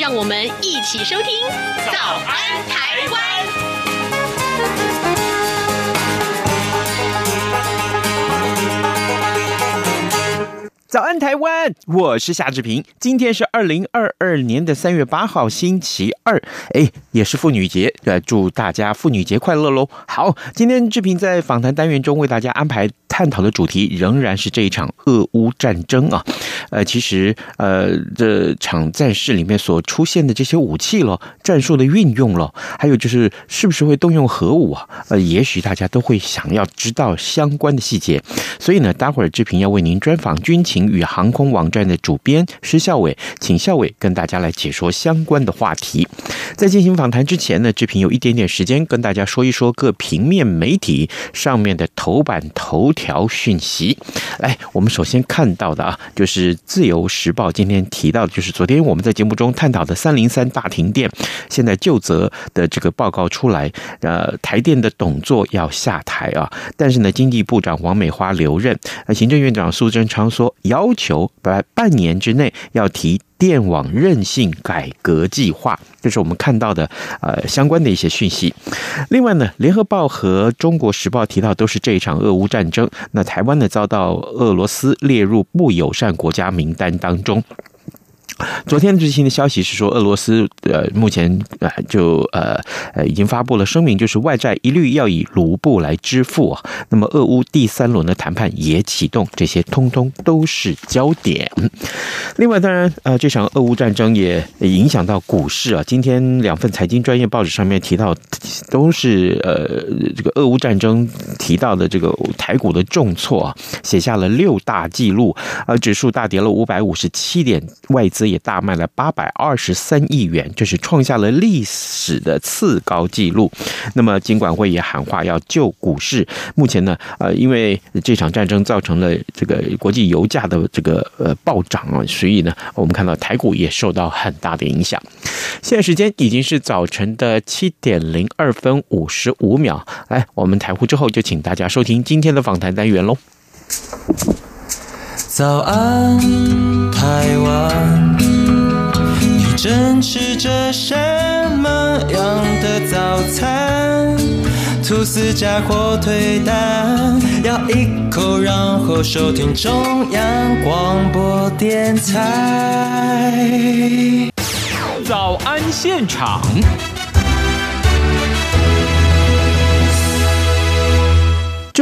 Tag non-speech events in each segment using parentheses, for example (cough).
让我们一起收听《早安台湾》。早安，台湾！我是夏志平。今天是二零二二年的三月八号，星期二，哎，也是妇女节，呃，祝大家妇女节快乐喽！好，今天志平在访谈单元中为大家安排探讨的主题仍然是这一场俄乌战争啊。呃，其实呃，这场战事里面所出现的这些武器了，战术的运用了，还有就是是不是会动用核武啊？呃，也许大家都会想要知道相关的细节。所以呢，待会儿志平要为您专访军情与航空网站的主编施孝玮，请孝伟跟大家来解说相关的话题。在进行访谈之前呢，志平有一点点时间跟大家说一说各平面媒体上面的头版头条讯息。来，我们首先看到的啊，就是《自由时报》今天提到的，就是昨天我们在节目中探讨的三零三大停电，现在究责的这个报告出来，呃，台电的董座要下台啊，但是呢，经济部长王美花留任，那，行政院长苏贞昌说要求在半年之内要提电网韧性改革计划，这是我们看到的呃相关的一些讯息。另外呢，联合报和中国时报提到都是这一场俄乌战争，那台湾呢遭到俄罗斯列入不友善国家名单当中。昨天最新的消息是说，俄罗斯呃目前呃就呃呃已经发布了声明，就是外债一律要以卢布来支付啊。那么俄乌第三轮的谈判也启动，这些通通都是焦点。另外，当然呃这场俄乌战争也影响到股市啊。今天两份财经专业报纸上面提到，都是呃这个俄乌战争提到的这个台股的重挫，写下了六大纪录，呃指数大跌了五百五十七点，外资。也大卖了八百二十三亿元，这是创下了历史的次高纪录。那么，金管会也喊话要救股市。目前呢，呃，因为这场战争造成了这个国际油价的这个呃暴涨啊，所以呢，我们看到台股也受到很大的影响。现在时间已经是早晨的七点零二分五十五秒。来，我们台呼之后就请大家收听今天的访谈单元喽。早安，台湾，正吃着什么样的早餐？吐司加火腿蛋，咬一口，然后收听中央广播电台。早安现场。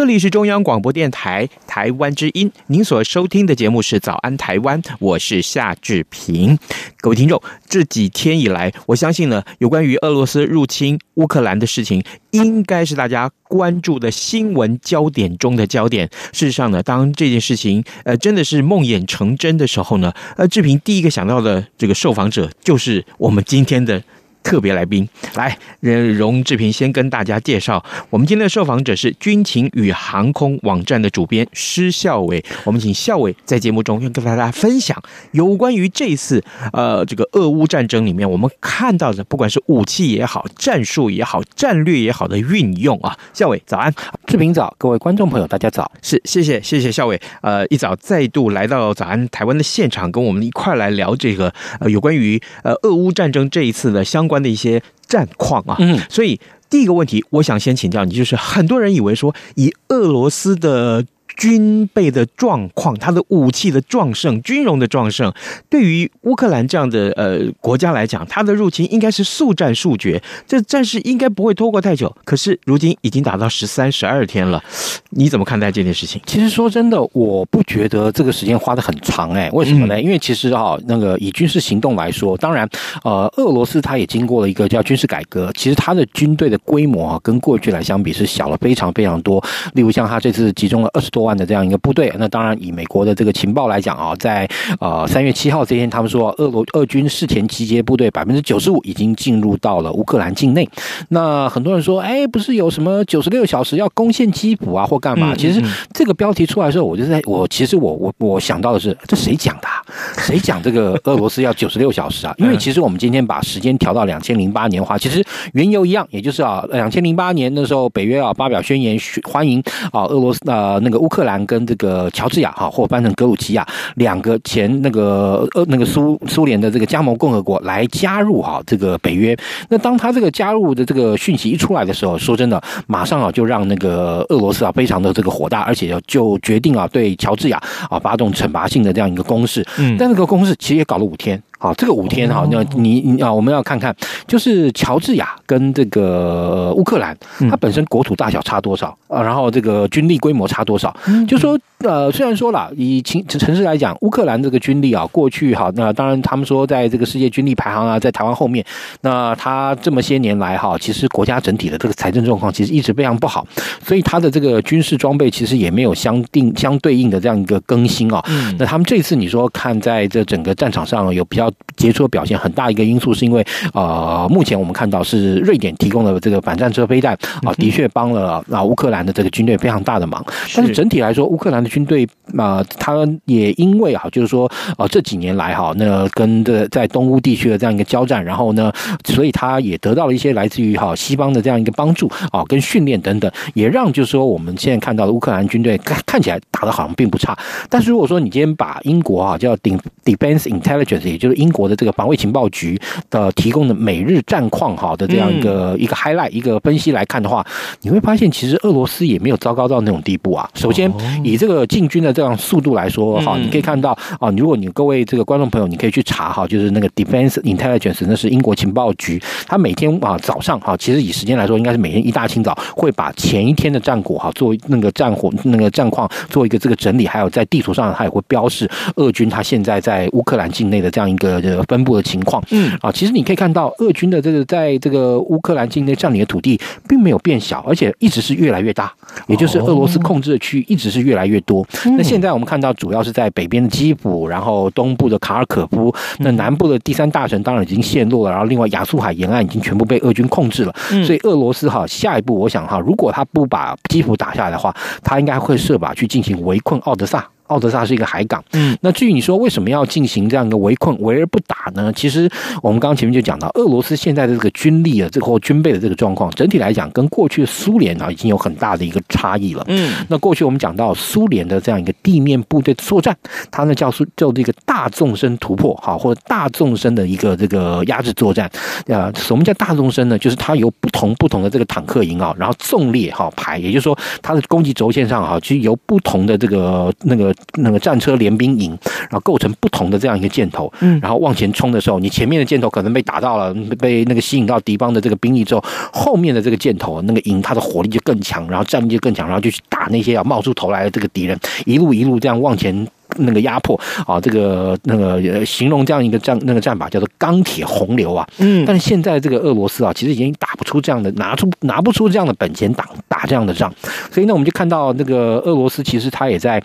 这里是中央广播电台台湾之音，您所收听的节目是《早安台湾》，我是夏志平。各位听众，这几天以来，我相信呢，有关于俄罗斯入侵乌克兰的事情，应该是大家关注的新闻焦点中的焦点。事实上呢，当这件事情呃真的是梦魇成真的时候呢，呃，志平第一个想到的这个受访者就是我们今天的。特别来宾，来，荣志平先跟大家介绍，我们今天的受访者是军情与航空网站的主编施孝伟。我们请孝伟在节目中跟大家分享有关于这次呃这个俄乌战争里面我们看到的，不管是武器也好、战术也好、战略也好的运用啊。孝伟早安，志平早，各位观众朋友大家早，是谢谢谢谢孝伟，呃一早再度来到早安台湾的现场，跟我们一块来聊这个呃有关于呃俄乌战争这一次的相关。的一些战况啊，嗯，所以第一个问题，我想先请教你，就是很多人以为说，以俄罗斯的。军备的状况，他的武器的壮盛，军容的壮盛，对于乌克兰这样的呃国家来讲，他的入侵应该是速战速决，这战事应该不会拖过太久。可是如今已经打到十三、十二天了，你怎么看待这件事情？其实说真的，我不觉得这个时间花的很长哎，为什么呢？因为其实哈，那个以军事行动来说，当然呃，俄罗斯它也经过了一个叫军事改革，其实它的军队的规模啊，跟过去来相比是小了非常非常多。例如像他这次集中了二十多。多万的这样一个部队。那当然，以美国的这个情报来讲啊，在呃三月七号这天，他们说俄罗俄军事前集结部队百分之九十五已经进入到了乌克兰境内。那很多人说，哎，不是有什么九十六小时要攻陷基辅啊，或干嘛？其实这个标题出来的时候，我就在我其实我我我想到的是，这谁讲的啊？谁讲这个 (laughs) 俄罗斯要九十六小时啊？因为其实我们今天把时间调到两千零八年的话，其实原由一样，也就是啊，两千零八年的时候，北约啊发表宣言，欢迎啊俄罗斯啊那个乌克兰跟这个乔治亚哈，或翻成格鲁吉亚两个前那个呃那个苏苏联的这个加盟共和国来加入哈这个北约。那当他这个加入的这个讯息一出来的时候，说真的，马上啊就让那个俄罗斯啊非常的这个火大，而且就决定啊对乔治亚啊发动惩罚性的这样一个攻势。嗯，但这个攻势其实也搞了五天。好，这个五天哈，那你你啊，我们要看看，就是乔治亚跟这个乌克兰，它本身国土大小差多少啊？然后这个军力规模差多少？就说呃，虽然说了以城城市来讲，乌克兰这个军力啊，过去哈，那当然他们说在这个世界军力排行啊，在台湾后面。那他这么些年来哈，其实国家整体的这个财政状况其实一直非常不好，所以他的这个军事装备其实也没有相定相对应的这样一个更新啊。那他们这次你说看在这整个战场上有比较。杰出的表现很大一个因素是因为，呃，目前我们看到是瑞典提供了这个反战车飞弹啊，的确帮了啊乌克兰的这个军队非常大的忙。但是整体来说，乌克兰的军队啊，他也因为啊，就是说啊这几年来哈，那跟这在东乌地区的这样一个交战，然后呢，所以他也得到了一些来自于哈西方的这样一个帮助啊，跟训练等等，也让就是说我们现在看到的乌克兰军队看看起来打的好像并不差。但是如果说你今天把英国啊叫 Defense Intelligence，也就是英国的这个防卫情报局的提供的每日战况哈的这样一个一个 highlight 一个分析来看的话，你会发现其实俄罗斯也没有糟糕到那种地步啊。首先以这个进军的这样速度来说哈，你可以看到啊，如果你各位这个观众朋友，你可以去查哈，就是那个 Defense Intelligence，那是英国情报局，他每天啊早上哈，其实以时间来说，应该是每天一大清早会把前一天的战果哈做那个战火那个战况做一个这个整理，还有在地图上它也会标示俄军他现在在乌克兰境内的这样一个分布的情况，嗯。啊，其实你可以看到，俄军的这个在这个乌克兰境内占领的土地并没有变小，而且一直是越来越大，也就是俄罗斯控制的区域一直是越来越多。那现在我们看到，主要是在北边的基辅，然后东部的卡尔可夫，那南部的第三大城当然已经陷落了，然后另外亚速海沿岸已经全部被俄军控制了。所以俄罗斯哈下一步，我想哈，如果他不把基辅打下来的话，他应该会设法去进行围困奥德萨。奥德萨是一个海港，嗯，那至于你说为什么要进行这样一个围困、围而不打呢？其实我们刚刚前面就讲到，俄罗斯现在的这个军力啊，这个或军备的这个状况，整体来讲跟过去苏联啊已经有很大的一个差异了。嗯，那过去我们讲到苏联的这样一个地面部队作战，它呢叫做叫这个大纵深突破，哈，或者大纵深的一个这个压制作战。啊，什么叫大纵深呢？就是它由不同不同的这个坦克营啊，然后纵列哈排，也就是说它的攻击轴线上哈，其实由不同的这个那个。那个战车联兵营，然后构成不同的这样一个箭头，嗯，然后往前冲的时候，你前面的箭头可能被打到了，被那个吸引到敌方的这个兵力之后，后面的这个箭头那个营它的火力就更强，然后战力就更强，然后就去打那些要冒出头来的这个敌人，一路一路这样往前那个压迫啊，这个那个形容这样一个战那个战法叫做钢铁洪流啊，嗯，但是现在这个俄罗斯啊，其实已经打不出这样的拿出拿不出这样的本钱打打这样的仗，所以呢，我们就看到那个俄罗斯其实他也在。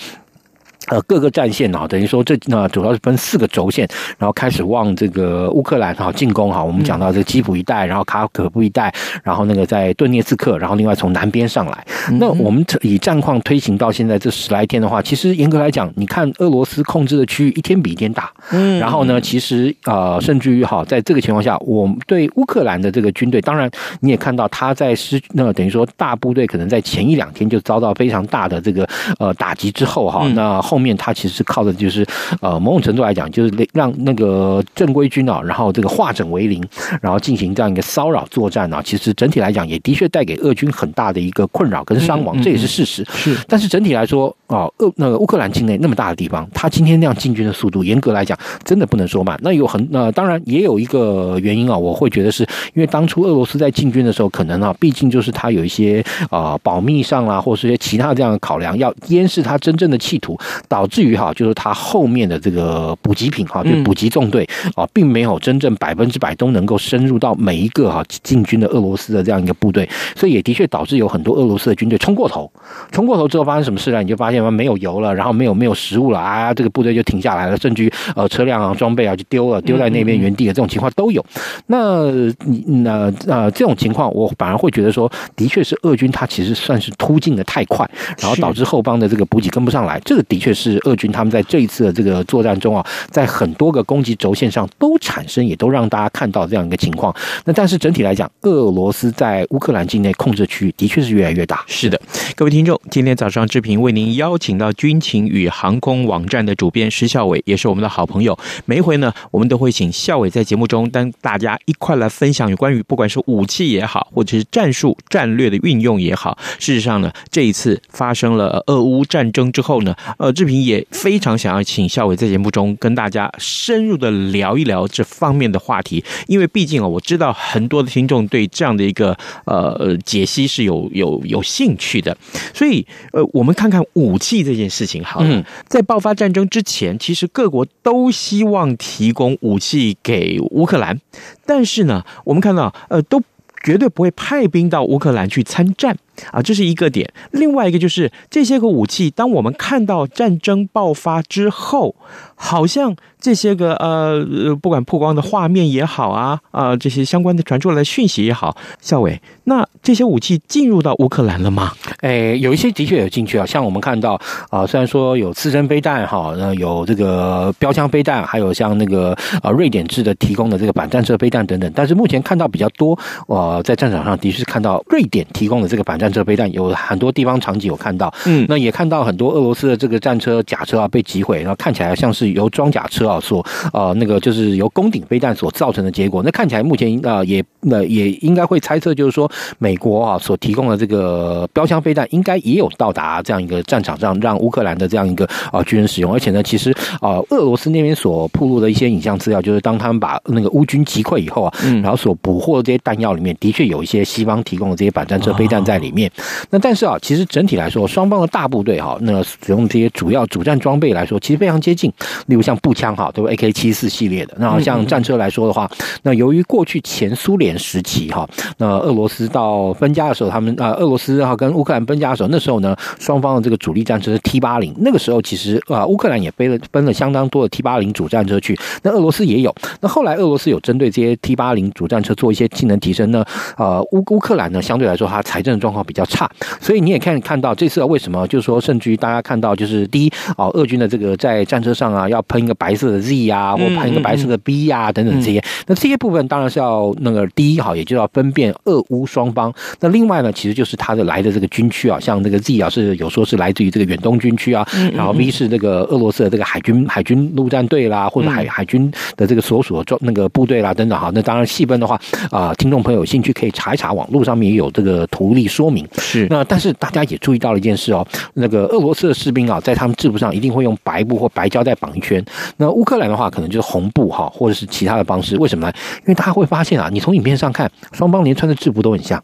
呃，各个战线啊，等于说这那主要是分四个轴线，然后开始往这个乌克兰哈进攻哈。我们讲到这个基辅一带，然后卡尔可布一带，然后那个在顿涅茨克，然后另外从南边上来。那我们以战况推行到现在这十来天的话，其实严格来讲，你看俄罗斯控制的区域一天比一天大。嗯。然后呢，其实呃，甚至于哈，在这个情况下，我们对乌克兰的这个军队，当然你也看到他在失那等于说大部队可能在前一两天就遭到非常大的这个呃打击之后哈，那后。后面他其实靠的就是，呃，某种程度来讲，就是让那个正规军啊，然后这个化整为零，然后进行这样一个骚扰作战啊。其实整体来讲，也的确带给俄军很大的一个困扰跟伤亡，这也是事实。是，但是整体来说啊，俄那个乌克兰境内那么大的地方，他今天那样进军的速度，严格来讲，真的不能说慢。那有很那当然也有一个原因啊，我会觉得是因为当初俄罗斯在进军的时候，可能啊，毕竟就是他有一些啊保密上啦，或者是一些其他这样的考量，要掩饰他真正的企图。导致于哈，就是他后面的这个补给品哈，就补给纵队啊，并没有真正百分之百都能够深入到每一个哈进军的俄罗斯的这样一个部队，所以也的确导致有很多俄罗斯的军队冲过头，冲过头之后发生什么事呢？你就发现嘛，没有油了，然后没有没有食物了啊，这个部队就停下来了，甚至于呃车辆啊装备啊就丢了，丢在那边原地的这种情况都有。那你那呃这种情况，我反而会觉得说，的确是俄军他其实算是突进的太快，然后导致后方的这个补给跟不上来，这个的确是俄军他们在这一次的这个作战中啊，在很多个攻击轴线上都产生，也都让大家看到这样一个情况。那但是整体来讲，俄罗斯在乌克兰境内控制区域的确是越来越大。是的，各位听众，今天早上志平为您邀请到军情与航空网站的主编施孝伟，也是我们的好朋友。每一回呢，我们都会请孝伟在节目中跟大家一块来分享有关于不管是武器也好，或者是战术战略的运用也好。事实上呢，这一次发生了俄乌战争之后呢，呃，志平也非常想要请校伟在节目中跟大家深入的聊一聊这方面的话题，因为毕竟啊，我知道很多的听众对这样的一个呃解析是有有有兴趣的，所以呃，我们看看武器这件事情好了。在爆发战争之前，其实各国都希望提供武器给乌克兰，但是呢，我们看到呃都。绝对不会派兵到乌克兰去参战啊，这是一个点。另外一个就是这些个武器，当我们看到战争爆发之后，好像这些个呃，不管曝光的画面也好啊，啊、呃，这些相关的传出来的讯息也好，校伟，那这些武器进入到乌克兰了吗？诶，有一些的确有进去啊，像我们看到啊、呃，虽然说有刺针飞弹哈，那有这个标枪飞弹，还有像那个呃瑞典制的提供的这个反战车飞弹等等，但是目前看到比较多，呃，在战场上的确是看到瑞典提供的这个反战车飞弹，有很多地方场景有看到，嗯，那也看到很多俄罗斯的这个战车甲车啊被击毁，然后看起来像是。由装甲车啊所呃那个就是由攻顶飞弹所造成的结果，那看起来目前呃也那也应该会猜测，就是说美国啊所提供的这个标枪飞弹应该也有到达这样一个战场上，让乌克兰的这样一个啊军人使用。而且呢，其实啊俄罗斯那边所披露的一些影像资料，就是当他们把那个乌军击溃以后啊，然后所捕获的这些弹药里面，的确有一些西方提供的这些反战车飞弹在里面。那但是啊，其实整体来说，双方的大部队哈，那使用这些主要主战装备来说，其实非常接近。例如像步枪哈，都是 AK 七四系列的。那像战车来说的话，那由于过去前苏联时期哈，那俄罗斯到分家的时候，他们啊，俄罗斯哈跟乌克兰分家的时候，那时候呢，双方的这个主力战车是 T 八零。那个时候其实啊，乌克兰也背了分了相当多的 T 八零主战车去。那俄罗斯也有。那后来俄罗斯有针对这些 T 八零主战车做一些性能提升呢。呃，乌乌克兰呢，相对来说它财政状况比较差，所以你也看看到这次为什么，就是说，甚至于大家看到就是第一啊，俄军的这个在战车上啊要喷一个白色的 Z 啊，或喷一个白色的 B 啊，等等这些。那这些部分当然是要那个第一哈，也就要分辨俄乌双方。那另外呢，其实就是它的来的这个军区啊，像这个 Z 啊是有说是来自于这个远东军区啊，然后 V 是这个俄罗斯的这个海军海军陆战队啦，或者海海军的这个所属的装那个部队啦等等哈。那当然细分的话啊，听众朋友有兴趣可以查一查，网络上面也有这个图例说明。是那但是大家也注意到了一件事哦，那个俄罗斯的士兵啊，在他们制服上一定会用白布或白胶带绑一圈。那乌克兰的话，可能就是红布哈，或者是其他的方式。为什么呢？因为大家会发现啊，你从影片上看，双方连穿的制服都很像，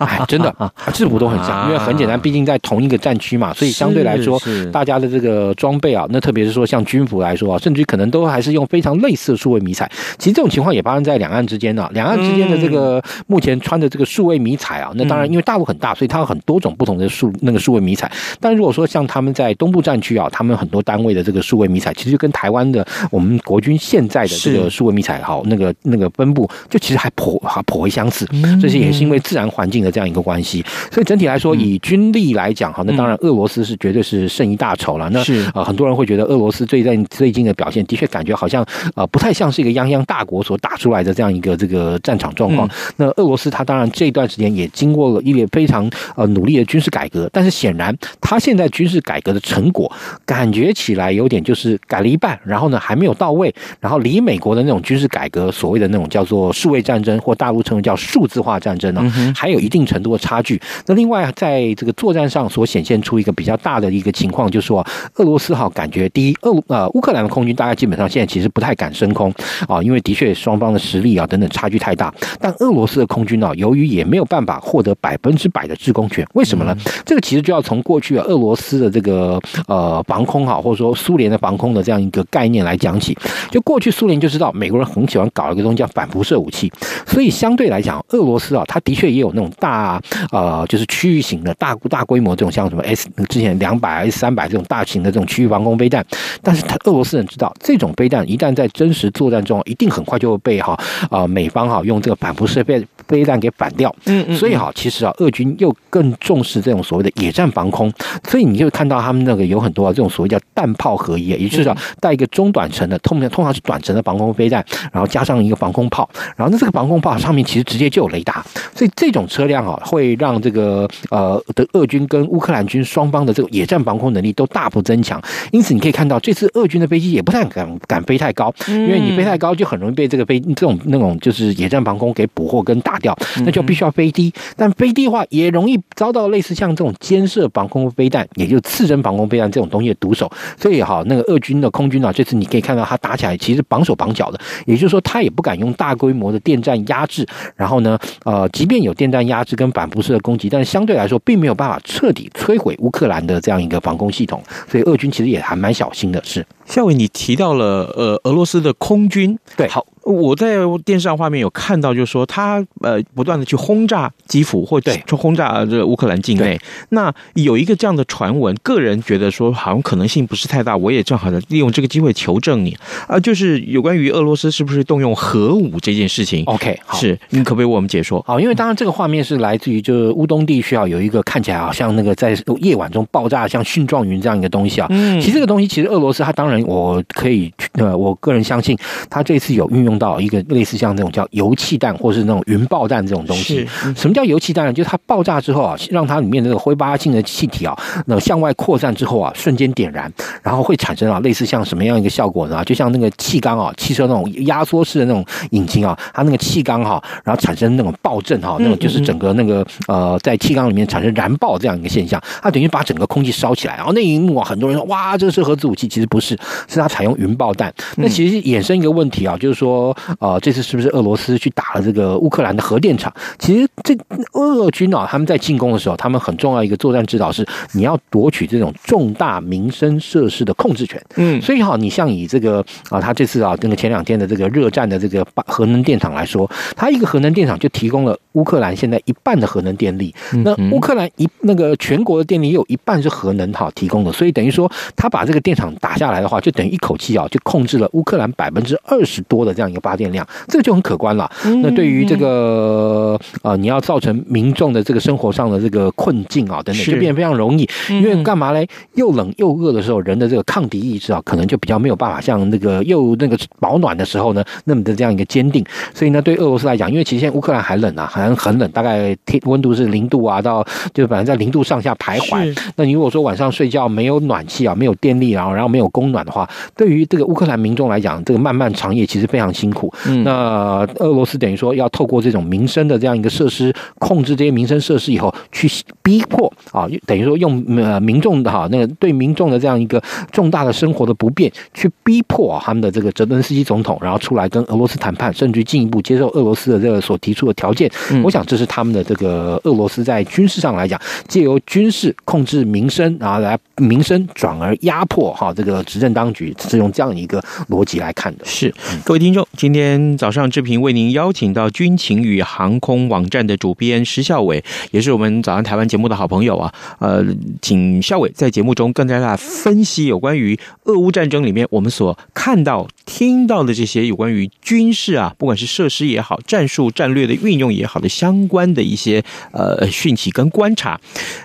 (laughs) 哎，真的啊，制服都很像。因为很简单，毕竟在同一个战区嘛，所以相对来说，大家的这个装备啊，那特别是说像军服来说啊，甚至于可能都还是用非常类似的数位迷彩。其实这种情况也发生在两岸之间呢。两岸之间的这个目前穿的这个数位迷彩啊，那当然因为大陆很大，所以它有很多种不同的数那个数位迷彩。但如果说像他们在东部战区啊，他们很多单位的这个数位迷彩，其实就跟台湾的。我们国军现在的这个数位迷彩，好，那个那个分布就其实还颇还颇为相似，这些也是因为自然环境的这样一个关系。所以整体来说，以军力来讲，哈，那当然俄罗斯是绝对是胜一大筹了。那是啊，很多人会觉得俄罗斯最近最近的表现，的确感觉好像呃不太像是一个泱泱大国所打出来的这样一个这个战场状况。那俄罗斯它当然这段时间也经过了一列非常呃努力的军事改革，但是显然它现在军事改革的成果感觉起来有点就是改了一半，然后呢还没有到位，然后离美国的那种军事改革，所谓的那种叫做数位战争，或大陆称为叫数字化战争呢，还有一定定程度的差距。那另外，在这个作战上所显现出一个比较大的一个情况，就是说，俄罗斯哈感觉第一，俄呃乌克兰的空军大概基本上现在其实不太敢升空啊，因为的确双方的实力啊等等差距太大。但俄罗斯的空军呢，由于也没有办法获得百分之百的制空权，为什么呢？这个其实就要从过去俄罗斯的这个呃防空哈，或者说苏联的防空的这样一个概念来讲起。就过去苏联就知道美国人很喜欢搞一个东西叫反辐射武器，所以相对来讲，俄罗斯啊，它的确也有那种大呃，就是区域型的大大规模这种像什么 S 之前两百 S 三百这种大型的这种区域防空飞弹，但是他俄罗斯人知道，这种飞弹一旦在真实作战中，一定很快就会被哈啊美方哈用这个反辐射飞飞弹给反掉。嗯嗯，所以哈，其实啊，俄军又更重视这种所谓的野战防空，所以你就看到他们那个有很多啊这种所谓叫弹炮合一，也就是说带一个中短程的通常通常是短程的防空飞弹，然后加上一个防空炮，然后那这个防空炮上面其实直接就有雷达，所以这种车辆啊会让这个呃的俄军跟乌克兰军双方的这个野战防空能力都大幅增强。因此你可以看到这次俄军的飞机也不太敢敢飞太高，因为你飞太高就很容易被这个飞这种那种就是野战防空给捕获跟打掉，那就必须要飞低。但飞低的话也容易遭到类似像这种监射防空飞弹，也就是刺针防空飞弹这种东西的毒手。所以哈，那个俄军的空军啊，这次你可以看到他打起来其实绑手绑脚的，也就是说他也不敢用大规模的电站压制。然后呢，呃，即便有电站压制跟反辐射的攻击，但是相对来说并没有办法彻底摧毁乌克兰的这样一个防空系统。所以俄军其实也还蛮小心的，是。孝玮，你提到了呃俄罗斯的空军，对，好。我在电视上画面有看到，就是说他呃不断的去轰炸基辅，或者去轰炸这乌克兰境内。那有一个这样的传闻，个人觉得说好像可能性不是太大。我也正好的利用这个机会求证你啊，就是有关于俄罗斯是不是动用核武这件事情。OK，好，是你可不可以为我们解说？好，因为当然这个画面是来自于就是乌东地区啊，有一个看起来好像那个在夜晚中爆炸像蕈状云这样一个东西啊。嗯，其实这个东西其实俄罗斯它当然我可以呃，我个人相信他这次有运用到一个类似。像这种叫油气弹，或是那种云爆弹这种东西。什么叫油气弹呢？就是它爆炸之后啊，让它里面那个挥发性的气体啊，那向外扩散之后啊，瞬间点燃，然后会产生啊，类似像什么样一个效果呢？就像那个气缸啊，汽车那种压缩式的那种引擎啊，它那个气缸哈，然后产生那种爆震哈，那种就是整个那个呃，在气缸里面产生燃爆这样一个现象，它等于把整个空气烧起来。然后那一幕啊，很多人说哇，这个是核子武器，其实不是，是它采用云爆弹。那其实衍生一个问题啊，就是说呃，这次。是不是俄罗斯去打了这个乌克兰的核电厂？其实这俄军啊，他们在进攻的时候，他们很重要一个作战指导是，你要夺取这种重大民生设施的控制权。嗯，所以哈，你像以这个啊，他这次啊，那个前两天的这个热战的这个核能电厂来说，它一个核能电厂就提供了乌克兰现在一半的核能电力。那乌克兰一那个全国的电力有一半是核能哈提供的，所以等于说他把这个电厂打下来的话，就等于一口气啊，就控制了乌克兰百分之二十多的这样一个发电量。这个就很可观了。那对于这个呃，你要造成民众的这个生活上的这个困境啊，等等，就变得非常容易。因为干嘛嘞？又冷又饿的时候，人的这个抗敌意志啊，可能就比较没有办法像那个又那个保暖的时候呢，那么的这样一个坚定。所以呢，对俄罗斯来讲，因为其实现在乌克兰还冷啊，好像很冷，大概天温度是零度啊，到就反正在零度上下徘徊。那你如果说晚上睡觉没有暖气啊，没有电力，然后然后没有供暖的话，对于这个乌克兰民众来讲，这个漫漫长夜其实非常辛苦。嗯，那。呃，俄罗斯等于说要透过这种民生的这样一个设施，控制这些民生设施以后，去逼迫啊，等于说用呃民众的哈那个对民众的这样一个重大的生活的不便，去逼迫啊他们的这个泽伦斯基总统，然后出来跟俄罗斯谈判，甚至进一步接受俄罗斯的这个所提出的条件。嗯、我想这是他们的这个俄罗斯在军事上来讲，借由军事控制民生，然后来民生转而压迫哈这个执政当局，是用这样一个逻辑来看的。是，各位听众，今天早上。志平为您邀请到军情与航空网站的主编施孝伟，也是我们早上台湾节目的好朋友啊。呃，请孝伟在节目中更加的分析有关于俄乌战争里面我们所看到、听到的这些有关于军事啊，不管是设施也好、战术战略的运用也好的相关的一些呃讯息跟观察。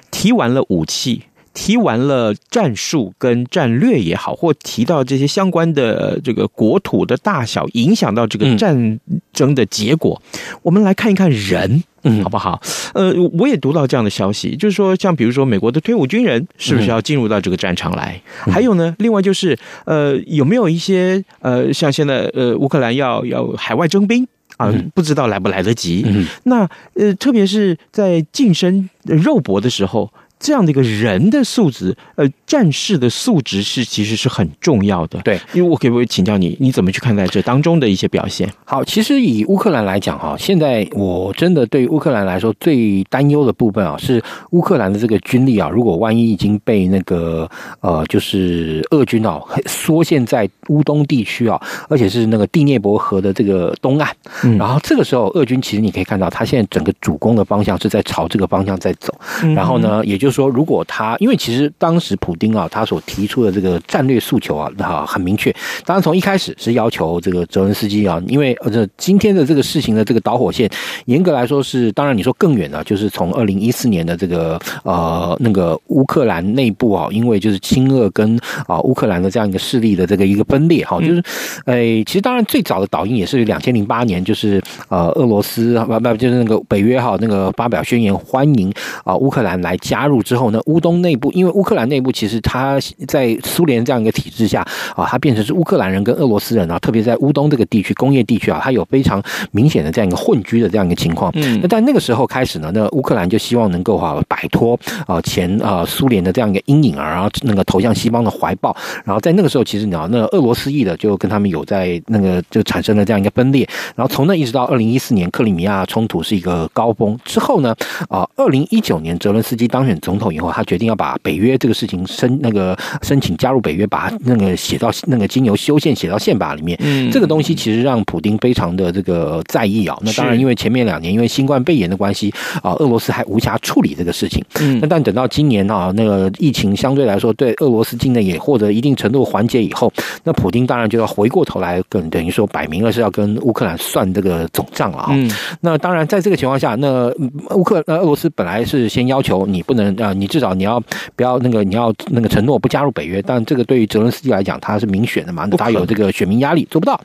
提完了武器。提完了战术跟战略也好，或提到这些相关的这个国土的大小，影响到这个战争的结果，嗯、我们来看一看人，嗯，好不好？呃，我也读到这样的消息，就是说，像比如说美国的退伍军人是不是要进入到这个战场来？嗯、还有呢，另外就是呃，有没有一些呃，像现在呃，乌克兰要要海外征兵？啊，嗯、不知道来不来得及。嗯、那呃，特别是在近身肉搏的时候。这样的一个人的素质，呃，战士的素质是其实是很重要的。对，因为我可不可以请教你，你怎么去看待这当中的一些表现？好，其实以乌克兰来讲哈，现在我真的对乌克兰来说最担忧的部分啊，是乌克兰的这个军力啊，如果万一已经被那个呃，就是俄军啊缩陷在乌东地区啊，而且是那个第聂伯河的这个东岸，嗯，然后这个时候俄军其实你可以看到，他现在整个主攻的方向是在朝这个方向在走，嗯、然后呢，也就是。说，如果他，因为其实当时普丁啊，他所提出的这个战略诉求啊，啊，很明确。当然，从一开始是要求这个泽伦斯基啊，因为呃，这今天的这个事情的这个导火线，严格来说是，当然你说更远了，就是从二零一四年的这个呃那个乌克兰内部啊，因为就是亲俄跟啊乌克兰的这样一个势力的这个一个分裂哈，就是，哎，其实当然最早的导因也是两千零八年，就是呃俄罗斯不不就是那个北约哈那个发表宣言欢迎啊乌克兰来加入。之后呢，乌东内部，因为乌克兰内部其实它在苏联这样一个体制下啊，它变成是乌克兰人跟俄罗斯人啊，特别在乌东这个地区工业地区啊，它有非常明显的这样一个混居的这样一个情况。嗯，那在那个时候开始呢，那乌克兰就希望能够哈摆脱啊前啊苏联的这样一个阴影啊，然后那个投向西方的怀抱。然后在那个时候，其实你知道，那俄罗斯裔的就跟他们有在那个就产生了这样一个分裂。然后从那一直到二零一四年克里米亚冲突是一个高峰之后呢，啊，二零一九年泽伦斯基当选总。统以后，他决定要把北约这个事情申那个申请加入北约，把那个写到那个经由修宪写到宪法里面。嗯，这个东西其实让普丁非常的这个在意啊。那当然，因为前面两年因为新冠肺炎的关系啊，俄罗斯还无暇处理这个事情。嗯，那但等到今年啊，那个疫情相对来说对俄罗斯境内也获得一定程度缓解以后，那普丁当然就要回过头来跟等于说摆明了是要跟乌克兰算这个总账了啊。嗯，那当然在这个情况下，那乌克那俄罗斯本来是先要求你不能。啊，你至少你要不要那个你要那个承诺不加入北约，但这个对于泽伦斯基来讲，他是民选的嘛，那他有这个选民压力，做不到。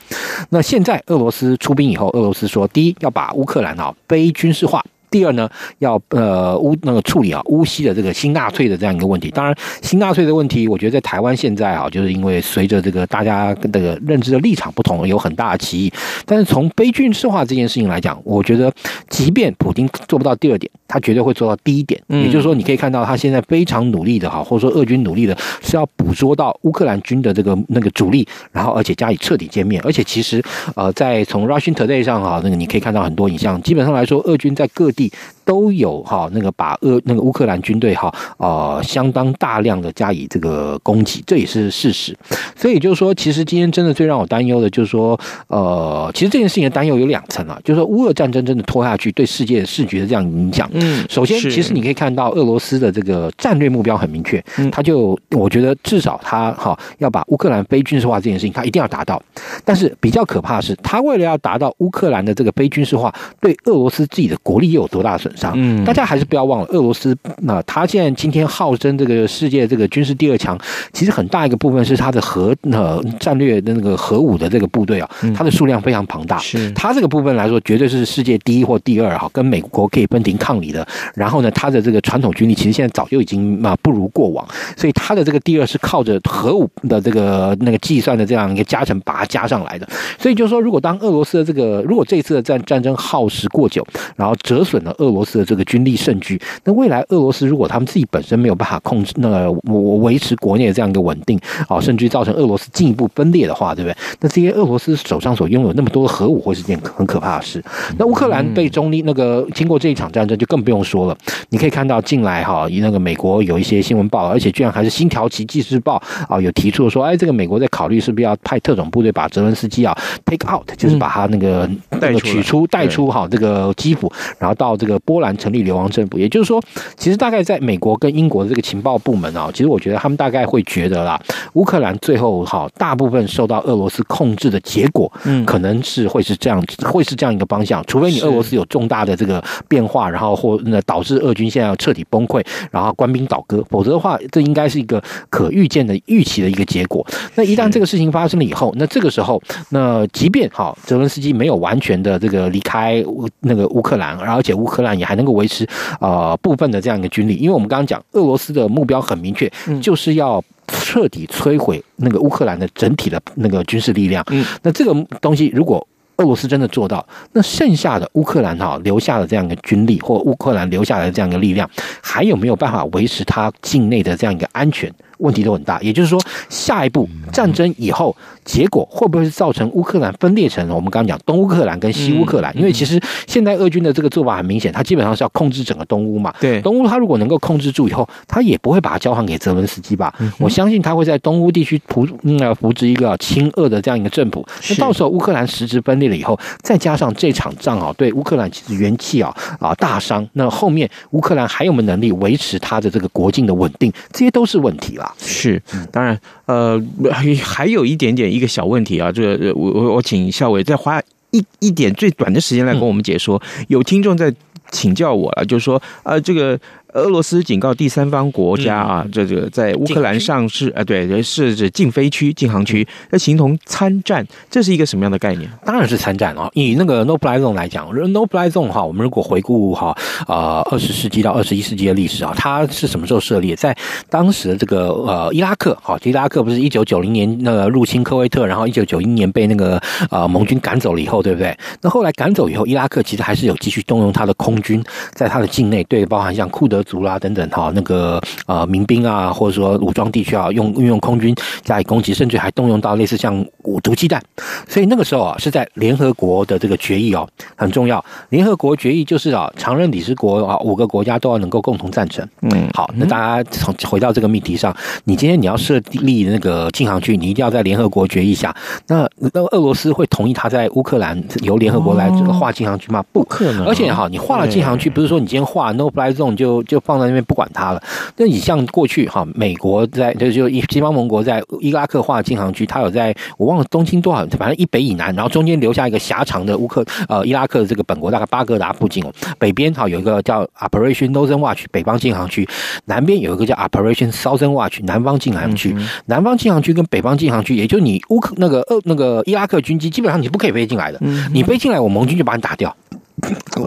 那现在俄罗斯出兵以后，俄罗斯说，第一要把乌克兰啊非军事化。第二呢，要呃乌那个处理啊乌西的这个新纳粹的这样一个问题。当然，新纳粹的问题，我觉得在台湾现在啊，就是因为随着这个大家这个认知的立场不同，有很大的歧义。但是从悲剧式化这件事情来讲，我觉得即便普京做不到第二点，他绝对会做到第一点。嗯，也就是说，你可以看到他现在非常努力的哈，或者说俄军努力的是要捕捉到乌克兰军的这个那个主力，然后而且加以彻底歼灭。而且其实呃，在从 Russian Today 上哈，那个你可以看到很多影像。基本上来说，俄军在各地。dit 都有哈，那个把俄那个乌克兰军队哈呃相当大量的加以这个攻击，这也是事实。所以就是说，其实今天真的最让我担忧的，就是说呃，其实这件事情的担忧有两层啊，就是说乌俄战争真的拖下去，对世界的视觉的这样影响。嗯，首先，其实你可以看到俄罗斯的这个战略目标很明确，他就我觉得至少他哈要把乌克兰非军事化这件事情，他一定要达到。但是比较可怕的是，他为了要达到乌克兰的这个非军事化，对俄罗斯自己的国力又有多大损伤？嗯，大家还是不要忘了，俄罗斯那他现在今天号称这个世界这个军事第二强，其实很大一个部分是他的核呃战略的那个核武的这个部队啊，它的数量非常庞大。是，它这个部分来说，绝对是世界第一或第二哈，跟美国可以分庭抗礼的。然后呢，它的这个传统军力其实现在早就已经啊不如过往，所以它的这个第二是靠着核武的这个那个计算的这样一个加成把它加上来的。所以就是说，如果当俄罗斯的这个如果这一次的战战争耗时过久，然后折损了俄罗斯的这个军力盛举，那未来俄罗斯如果他们自己本身没有办法控制，那个我维持国内的这样一个稳定啊，甚至于造成俄罗斯进一步分裂的话，对不对？那这些俄罗斯手上所拥有那么多的核武，会是件很可怕的事。那乌克兰被中立那个经过这一场战争，就更不用说了。你可以看到近来哈，以那个美国有一些新闻报道，而且居然还是《新条旗纪事报》啊，有提出说，哎，这个美国在考虑是不是要派特种部队把泽伦斯基啊 take out，就是把他那个那个取出带出哈这个基辅，然后到这个波兰成立流亡政府。也就是说，其实大概在美国跟英国的这个情报部门啊，其实我觉得他们大概会觉得啦，乌克兰最后哈大部分受到俄罗斯控制的结果，嗯，可能是会是这样子，会是这样一个方向。除非你俄罗斯有重大的这个变化，然后或那导致俄军现在要彻底崩溃，然后官兵倒戈，否则的话，这应该是一个可预见的预期的一个结果。那一旦这个事情发生了以后，那这个时候，那即便哈泽伦斯基没有完全的这个离开乌那个乌克兰，而且乌克兰也还能够维持啊、呃、部分的这样一个军力，因为我们刚刚讲，俄罗斯的目标很明确，就是要彻底摧毁那个乌克兰的整体的那个军事力量。嗯，那这个东西如果。俄罗斯真的做到，那剩下的乌克兰哈留下的这样一个军力，或乌克兰留下来的这样一个力量，还有没有办法维持它境内的这样一个安全？问题都很大，也就是说，下一步战争以后，结果会不会是造成乌克兰分裂成我们刚刚讲东乌克兰跟西乌克兰？因为其实现在俄军的这个做法很明显，他基本上是要控制整个东乌嘛。对，东乌他如果能够控制住以后，他也不会把它交还给泽伦斯基吧？我相信他会在东乌地区扶嗯扶植一个亲俄的这样一个政府。那到时候乌克兰实质分裂了以后，再加上这场仗啊，对乌克兰其实元气啊啊大伤。那后面乌克兰还有没有能力维持他的这个国境的稳定？这些都是问题啦。是，当然，呃，还还有一点点一个小问题啊，这个我我我请校委再花一一点最短的时间来跟我们解说。有听众在请教我了，就是说，呃，这个。俄罗斯警告第三方国家啊，这个在乌克兰上市啊，对，是指禁飞区、禁航区，那形同参战，这是一个什么样的概念？当然是参战啊！以那个 No Fly Zone 来讲，No Fly Zone 哈，我们如果回顾哈，呃，二十世纪到二十一世纪的历史啊，它是什么时候设立？在当时的这个呃伊拉克，哈，伊拉克不是一九九零年那个入侵科威特，然后一九九一年被那个呃盟军赶走了以后，对不对？那后来赶走以后，伊拉克其实还是有继续动用它的空军，在它的境内，对，包含像库德。族啦等等哈，那个呃民兵啊，或者说武装地区啊，用运用空军加以攻击，甚至还动用到类似像毒气弹。所以那个时候啊，是在联合国的这个决议哦，很重要。联合国决议就是啊，常任理事国啊，五个国家都要能够共同赞成。嗯，好，那大家从回到这个命题上，你今天你要设立那个禁航区，你一定要在联合国决议下。那那俄罗斯会同意他在乌克兰由联合国来这个划禁航区吗？不可能。而且哈，你划了禁航区，不是说你今天划 No Fly Zone 就就放在那边不管它了。那你像过去哈，美国在就就西方盟国在伊拉克划禁航区，它有在我忘了东经多少，反正以北以南，然后中间留下一个狭长的乌克呃伊拉克的这个本国大概巴格达附近哦，北边哈有一个叫 Operation Northern Watch 北方禁航区，南边有一个叫 Operation Southern Watch 南方禁航区。南方禁航区跟北方禁航区，也就是你乌克那个呃那个伊拉克军机基本上你不可以飞进来的，你飞进来我盟军就把你打掉。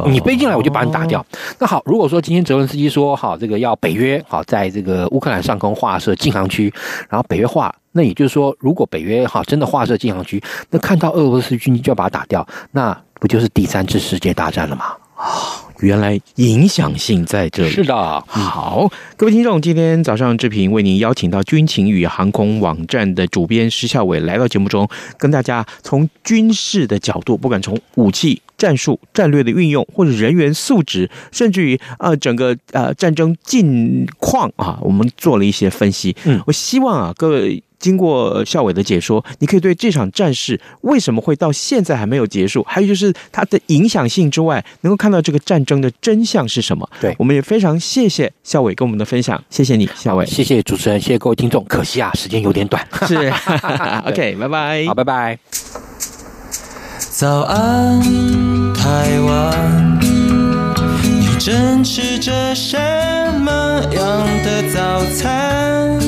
你飞进来，我就把你打掉。那好，如果说今天泽伦斯基说好，这个要北约好，在这个乌克兰上空划设禁航区，然后北约划，那也就是说，如果北约哈真的划设禁航区，那看到俄罗斯军机就要把它打掉，那不就是第三次世界大战了吗？啊，原来影响性在这里。是的，好，各位听众，今天早上志平为您邀请到军情与航空网站的主编施孝伟来到节目中，跟大家从军事的角度，不管从武器。战术、战略的运用，或者人员素质，甚至于呃整个呃战争近况啊，我们做了一些分析。嗯，我希望啊，各位经过校委的解说，你可以对这场战事为什么会到现在还没有结束，还有就是它的影响性之外，能够看到这个战争的真相是什么。对，我们也非常谢谢校委跟我们的分享，谢谢你，校委，谢谢主持人，谢谢各位听众。可惜啊，时间有点短。是，(laughs) (laughs) OK，拜拜，好，拜拜。早安，台湾，你正吃着什么样的早餐？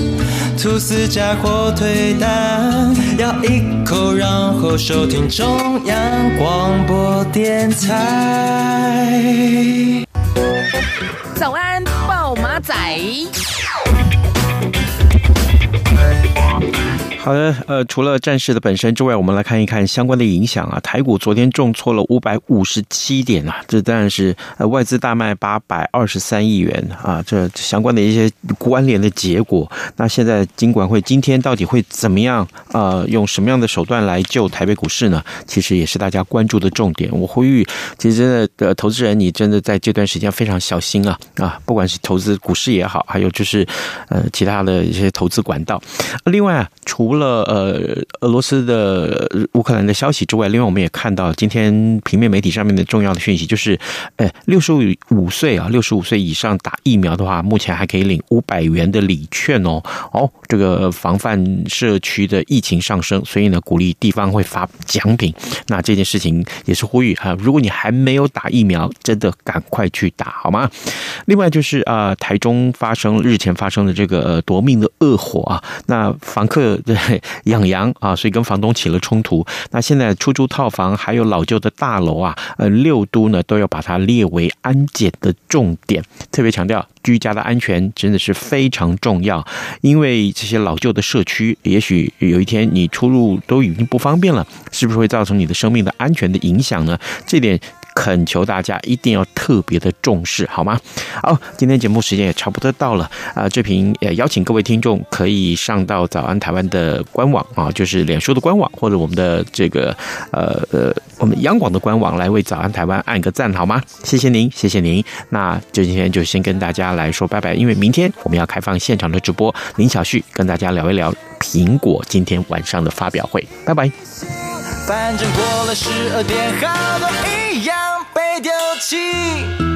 吐司加火腿蛋，咬一口，然后收听中央广播电台。早安，暴马仔。好的，呃，除了战事的本身之外，我们来看一看相关的影响啊。台股昨天重挫了五百五十七点啊，这当然是呃外资大卖八百二十三亿元啊，这相关的一些关联的结果。那现在金管会今天到底会怎么样？呃，用什么样的手段来救台北股市呢？其实也是大家关注的重点。我呼吁，其实真的的投资人，你真的在这段时间非常小心啊啊，不管是投资股市也好，还有就是呃其他的一些投资管道。另外啊，除了呃俄罗斯的乌克兰的消息之外，另外我们也看到今天平面媒体上面的重要的讯息，就是，呃，六十五岁啊，六十五岁以上打疫苗的话，目前还可以领五百元的礼券哦。哦，这个防范社区的疫情上升，所以呢，鼓励地方会发奖品。那这件事情也是呼吁啊，如果你还没有打疫苗，真的赶快去打好吗？另外就是啊，台中发生日前发生的这个夺命的恶火啊，那房客对养羊啊，所以跟房东起了冲突。那现在出租套房还有老旧的大楼啊，呃，六都呢都要把它列为安检的重点，特别强调居家的安全真的是非常重要。因为这些老旧的社区，也许有一天你出入都已经不方便了，是不是会造成你的生命的安全的影响呢？这点。恳求大家一定要特别的重视，好吗？好，今天节目时间也差不多到了啊。志平也邀请各位听众可以上到早安台湾的官网啊，就是脸书的官网或者我们的这个呃呃我们央广的官网来为早安台湾按个赞，好吗？谢谢您，谢谢您。那就今天就先跟大家来说拜拜，因为明天我们要开放现场的直播，林小旭跟大家聊一聊苹果今天晚上的发表会，拜拜。反正过了十二点，好多一样被丢弃。